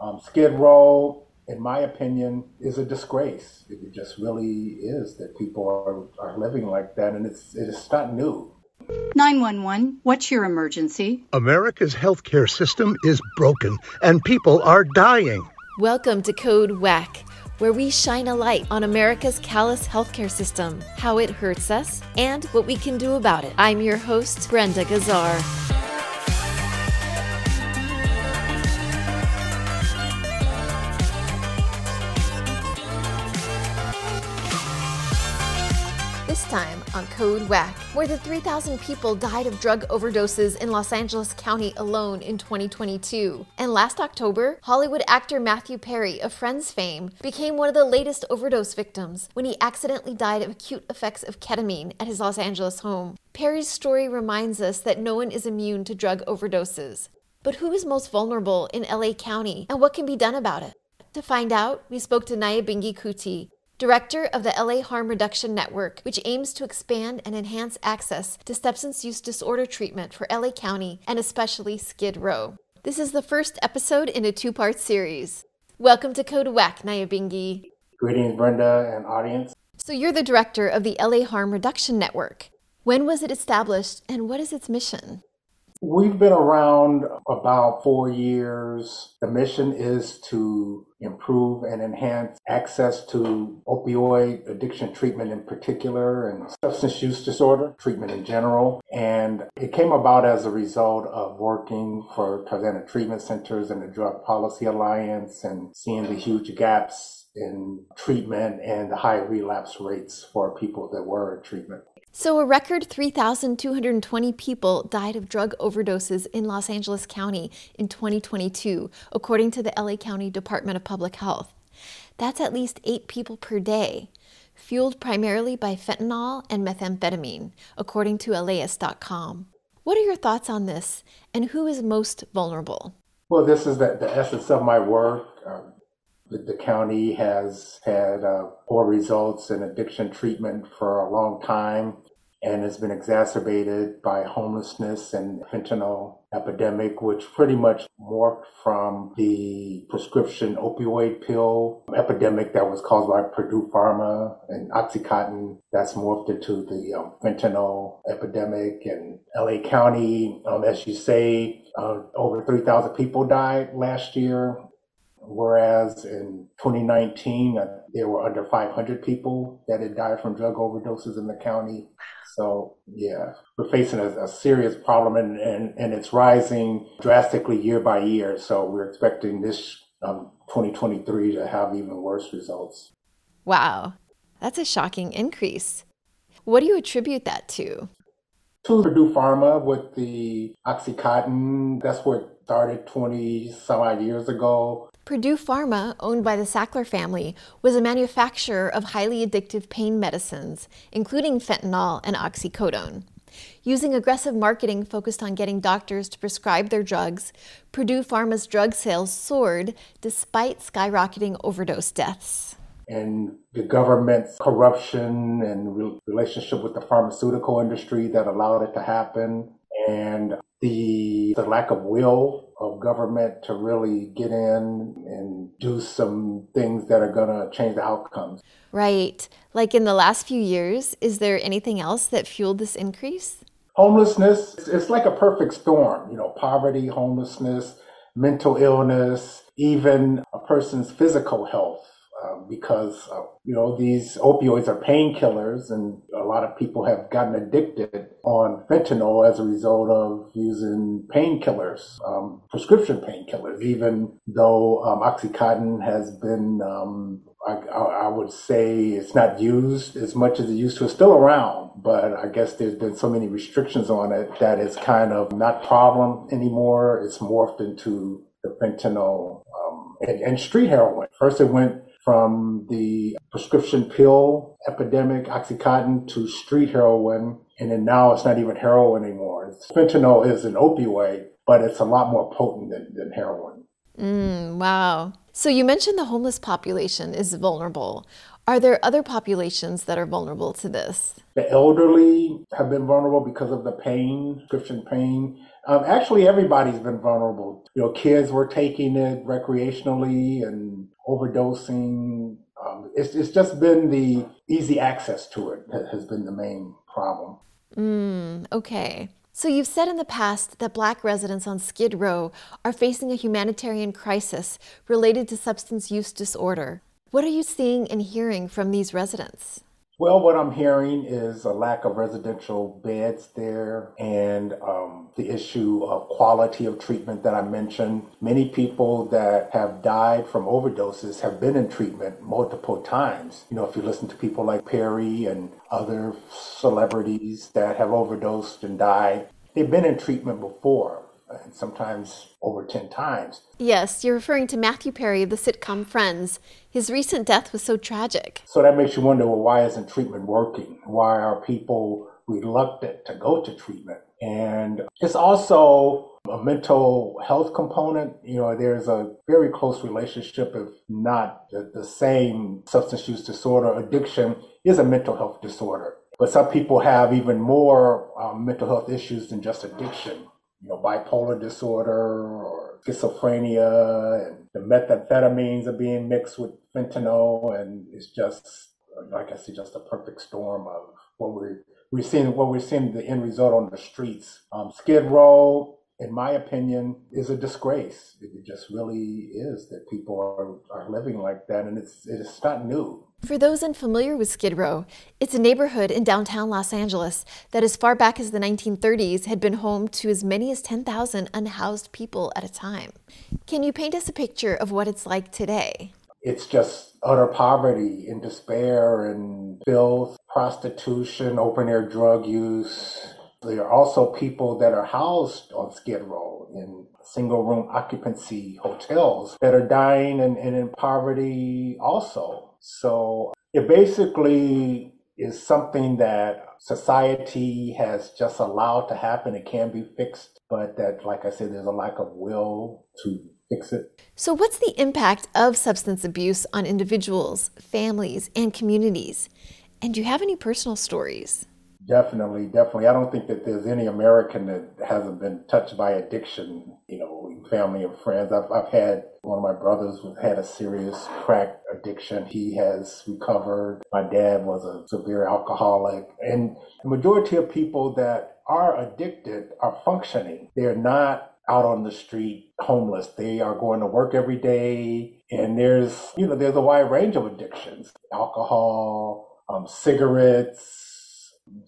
Um, Skid Row, in my opinion, is a disgrace. It just really is that people are, are living like that, and it's it's not new. 911, what's your emergency? America's healthcare system is broken, and people are dying. Welcome to Code WACK, where we shine a light on America's callous healthcare system, how it hurts us, and what we can do about it. I'm your host, Brenda Gazzar. On Code WACK. More than 3,000 people died of drug overdoses in Los Angeles County alone in 2022. And last October, Hollywood actor Matthew Perry of Friends fame became one of the latest overdose victims when he accidentally died of acute effects of ketamine at his Los Angeles home. Perry's story reminds us that no one is immune to drug overdoses. But who is most vulnerable in LA County and what can be done about it? To find out, we spoke to Nyabingi Kuti, director of the LA Harm Reduction Network, which aims to expand and enhance access to substance use disorder treatment for LA County and especially Skid Row. This is the first episode in a two part series. Welcome to Code WACK, Nyabingi. Greetings, Brenda and audience. So, you're the director of the LA Harm Reduction Network. When was it established and what is its mission? We've been around about four years. The mission is to improve and enhance access to opioid addiction treatment in particular and substance use disorder treatment in general. And it came about as a result of working for Tarzana Treatment Centers and the Drug Policy Alliance and seeing the huge gaps in treatment and the high relapse rates for people that were in treatment. So, a record 3,220 people died of drug overdoses in Los Angeles County in 2022, according to the LA County Department of Public Health. That's at least eight people per day, fueled primarily by fentanyl and methamphetamine, according to LAist.com. What are your thoughts on this, and who is most vulnerable? Well, this is the, the essence of my work. Um, the, county has had uh, poor results in addiction treatment for a long time and has been exacerbated by homelessness and fentanyl epidemic, which pretty much morphed from the prescription opioid pill epidemic that was caused by Purdue Pharma and Oxycontin. That's morphed into the um, fentanyl epidemic in LA County. Um, as you say, uh, over 3,000 people died last year whereas in 2019 uh, there were under 500 people that had died from drug overdoses in the county. So yeah, we're facing a, a serious problem, and, and and it's rising drastically year by year. So we're expecting this um, 2023 to have even worse results. Wow, that's a shocking increase. What do you attribute that to? To Purdue Pharma with the OxyContin. That's where it started 20 some odd years ago. Purdue Pharma, owned by the Sackler family, was a manufacturer of highly addictive pain medicines, including fentanyl and oxycodone. Using aggressive marketing focused on getting doctors to prescribe their drugs, Purdue Pharma's drug sales soared despite skyrocketing overdose deaths. And the government's corruption and re- relationship with the pharmaceutical industry that allowed it to happen, and the, the lack of will of government to really get in and do some things that are going to change the outcomes. Right. Like in the last few years, is there anything else that fueled this increase? Homelessness, it's like a perfect storm, you know, poverty, homelessness, mental illness, even a person's physical health um, because uh, you know these opioids are painkillers, and a lot of people have gotten addicted on fentanyl as a result of using painkillers, um, prescription painkillers. Even though um, OxyContin has been, um, I, I, would say, it's not used as much as it used to. It's still around, but I guess there's been so many restrictions on it that it's kind of not problem anymore. It's morphed into the fentanyl um, and, and, street heroin. First, it went from the prescription pill epidemic, Oxycontin, to street heroin. And then now it's not even heroin anymore. Fentanyl is an opioid, but it's a lot more potent than, than heroin. Mm, wow. So you mentioned the homeless population is vulnerable. Are there other populations that are vulnerable to this? The elderly have been vulnerable because of the pain, prescription pain. Um, actually, everybody's been vulnerable. You know, kids were taking it recreationally and overdosing. Um, it's, it's just been the easy access to it that has been the main problem. Mm, okay. So you've said in the past that black residents on Skid Row are facing a humanitarian crisis related to substance use disorder. What are you seeing and hearing from these residents? Well, what I'm hearing is a lack of residential beds there and um, the issue of quality of treatment that I mentioned. Many people that have died from overdoses have been in treatment multiple times. You know, if you listen to people like Perry and other celebrities that have overdosed and died, they've been in treatment before and sometimes over 10 times. Yes, you're referring to Matthew Perry of the sitcom Friends. His recent death was so tragic. So that makes you wonder well, why isn't treatment working? Why are people reluctant to go to treatment? And it's also a mental health component. You know, there's a very close relationship, if not the, the same substance use disorder. Addiction is a mental health disorder. But some people have even more um, mental health issues than just addiction you know, bipolar disorder or schizophrenia, and the methamphetamines are being mixed with fentanyl, and it's just, like I said, just a perfect storm of what we're we're seeing. What we're seeing the end result on the streets. Um, Skid Row, in my opinion, is a disgrace. It just really is that people are, are living like that, and it's it's not new. For those unfamiliar with Skid Row, it's a neighborhood in downtown Los Angeles that, as far back as the 1930s, had been home to as many as 10,000 unhoused people at a time. Can you paint us a picture of what it's like today? It's just utter poverty and despair and filth, prostitution, open air drug use. There are also people that are housed on Skid Row in single room occupancy hotels that are dying and, and in poverty also. So it basically is something that society has just allowed to happen. It can be fixed, but that, like I said, there's a lack of will to fix it. So, what's the impact of substance abuse on individuals, families, and communities? And do you have any personal stories? Definitely, definitely. I don't think that there's any American that hasn't been touched by addiction, you know, family and friends. I've, I've had one of my brothers had a serious crack addiction. He has recovered. My dad was a severe alcoholic. And the majority of people that are addicted are functioning. They're not out on the street homeless. They are going to work every day. And there's, you know, there's a wide range of addictions alcohol, um, cigarettes,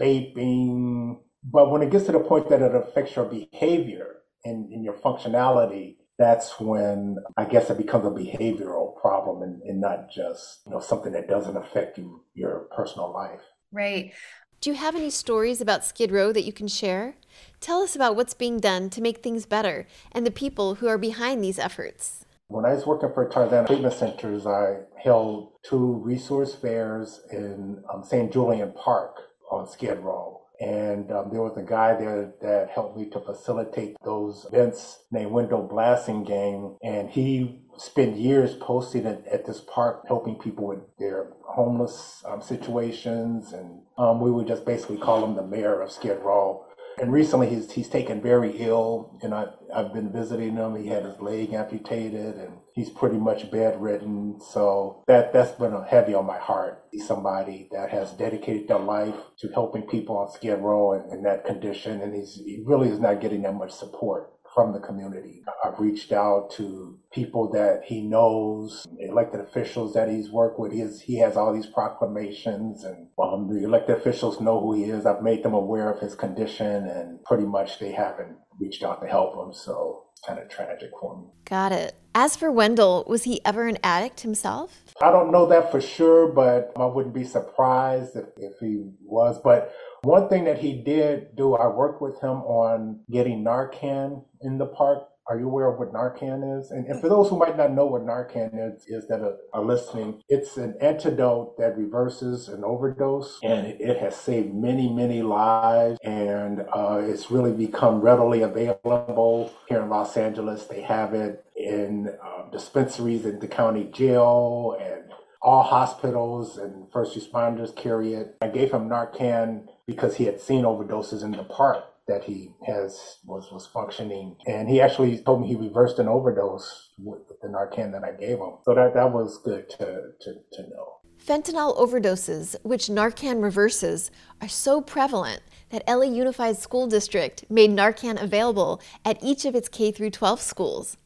vaping. But when it gets to the point that it affects your behavior and, and your functionality, that's when I guess it becomes a behavioral problem and, and not just you know something that doesn't affect you, your personal life. Right. Do you have any stories about Skid Row that you can share? Tell us about what's being done to make things better and the people who are behind these efforts. When I was working for Tarzana Treatment Centers, I held two resource fairs in um, St. Julian Park on Skid Row. And um, there was a guy there that helped me to facilitate those events named Wendell Blassingame. And he spent years posting at, at this park, helping people with their homeless um, situations. And um, we would just basically call him the mayor of Skid Row and recently he's he's taken very ill, and I I've been visiting him. He had his leg amputated, and he's pretty much bedridden. So that that's been heavy on my heart. He's somebody that has dedicated their life to helping people on Skid Row in, in that condition, and he's he really is not getting that much support from the community. I've reached out to people that he knows, elected officials that he's worked with. He has, he has all these proclamations, and um, the elected officials know who he is. I've made them aware of his condition, and pretty much they haven't reached out to help him. So it's kind of tragic for me. Got it. As for Wendell, was he ever an addict himself? I don't know that for sure, but I wouldn't be surprised if, if he was. But one thing that he did do, I worked with him on getting Narcan in the park. Are you aware of what Narcan is? And, and for those who might not know what Narcan is, is that are, are listening, it's an antidote that reverses an overdose, and it, it has saved many, many lives. And uh, it's really become readily available here in Los Angeles. They have it in uh, dispensaries in the county jail and all hospitals and first responders carry it. I gave him Narcan because he had seen overdoses in the park that he has was was functioning, and he actually told me he reversed an overdose with, the Narcan that I gave him. So that that was good to to, to know. Fentanyl overdoses, which Narcan reverses, are so prevalent that LA Unified School District made Narcan available at each of its K 12 schools.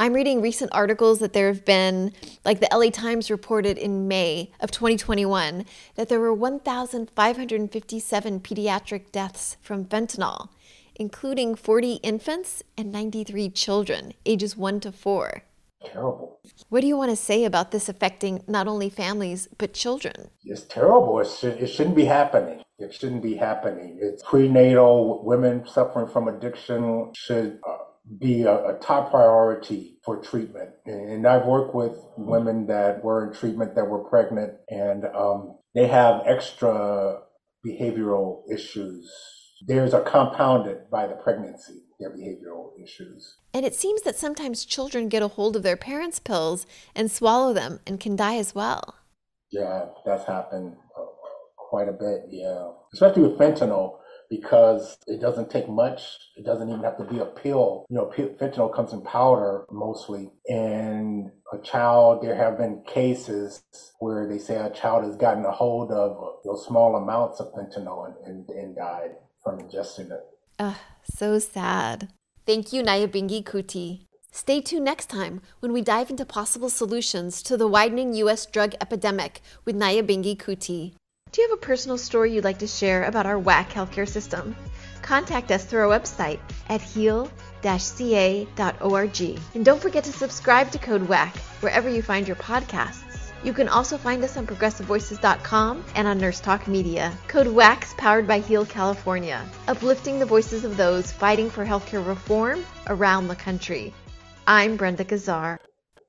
I'm reading recent articles that there have been, like the LA Times reported in May of 2021, that there were 1,557 pediatric deaths from fentanyl, including 40 infants and 93 children, ages 1 to 4. Terrible. What do you want to say about this affecting not only families, but children? It's terrible. It, should, it shouldn't be happening. It shouldn't be happening. It's prenatal. Women suffering from addiction should. Uh, be a, a, top priority for treatment. And I've worked with women that were in treatment that were pregnant, and um, they have extra behavioral issues. Theirs are compounded by the pregnancy, their behavioral issues. And it seems that sometimes children get a hold of their parents' pills and swallow them and can die as well. Yeah, that's happened uh, quite a bit, yeah. Especially with fentanyl because it doesn't take much. It doesn't even have to be a pill. You know, fentanyl comes in powder mostly. And a child, there have been cases where they say a child has gotten a hold of those small amounts of fentanyl and, and, and died from ingesting it. Ugh, so sad. Thank you, Nyabingi Kuti. Stay tuned next time when we dive into possible solutions to the widening U.S. drug epidemic with Nyabingi Kuti. Do you have a personal story you'd like to share about our WACK healthcare system? Contact us through our website at heal-ca.org. And don't forget to subscribe to Code WACK wherever you find your podcasts. You can also find us on progressivevoices.com and on Nurse Talk Media. Code WACK's powered by Heal California, uplifting the voices of those fighting for healthcare reform around the country. I'm Brenda Gazzar.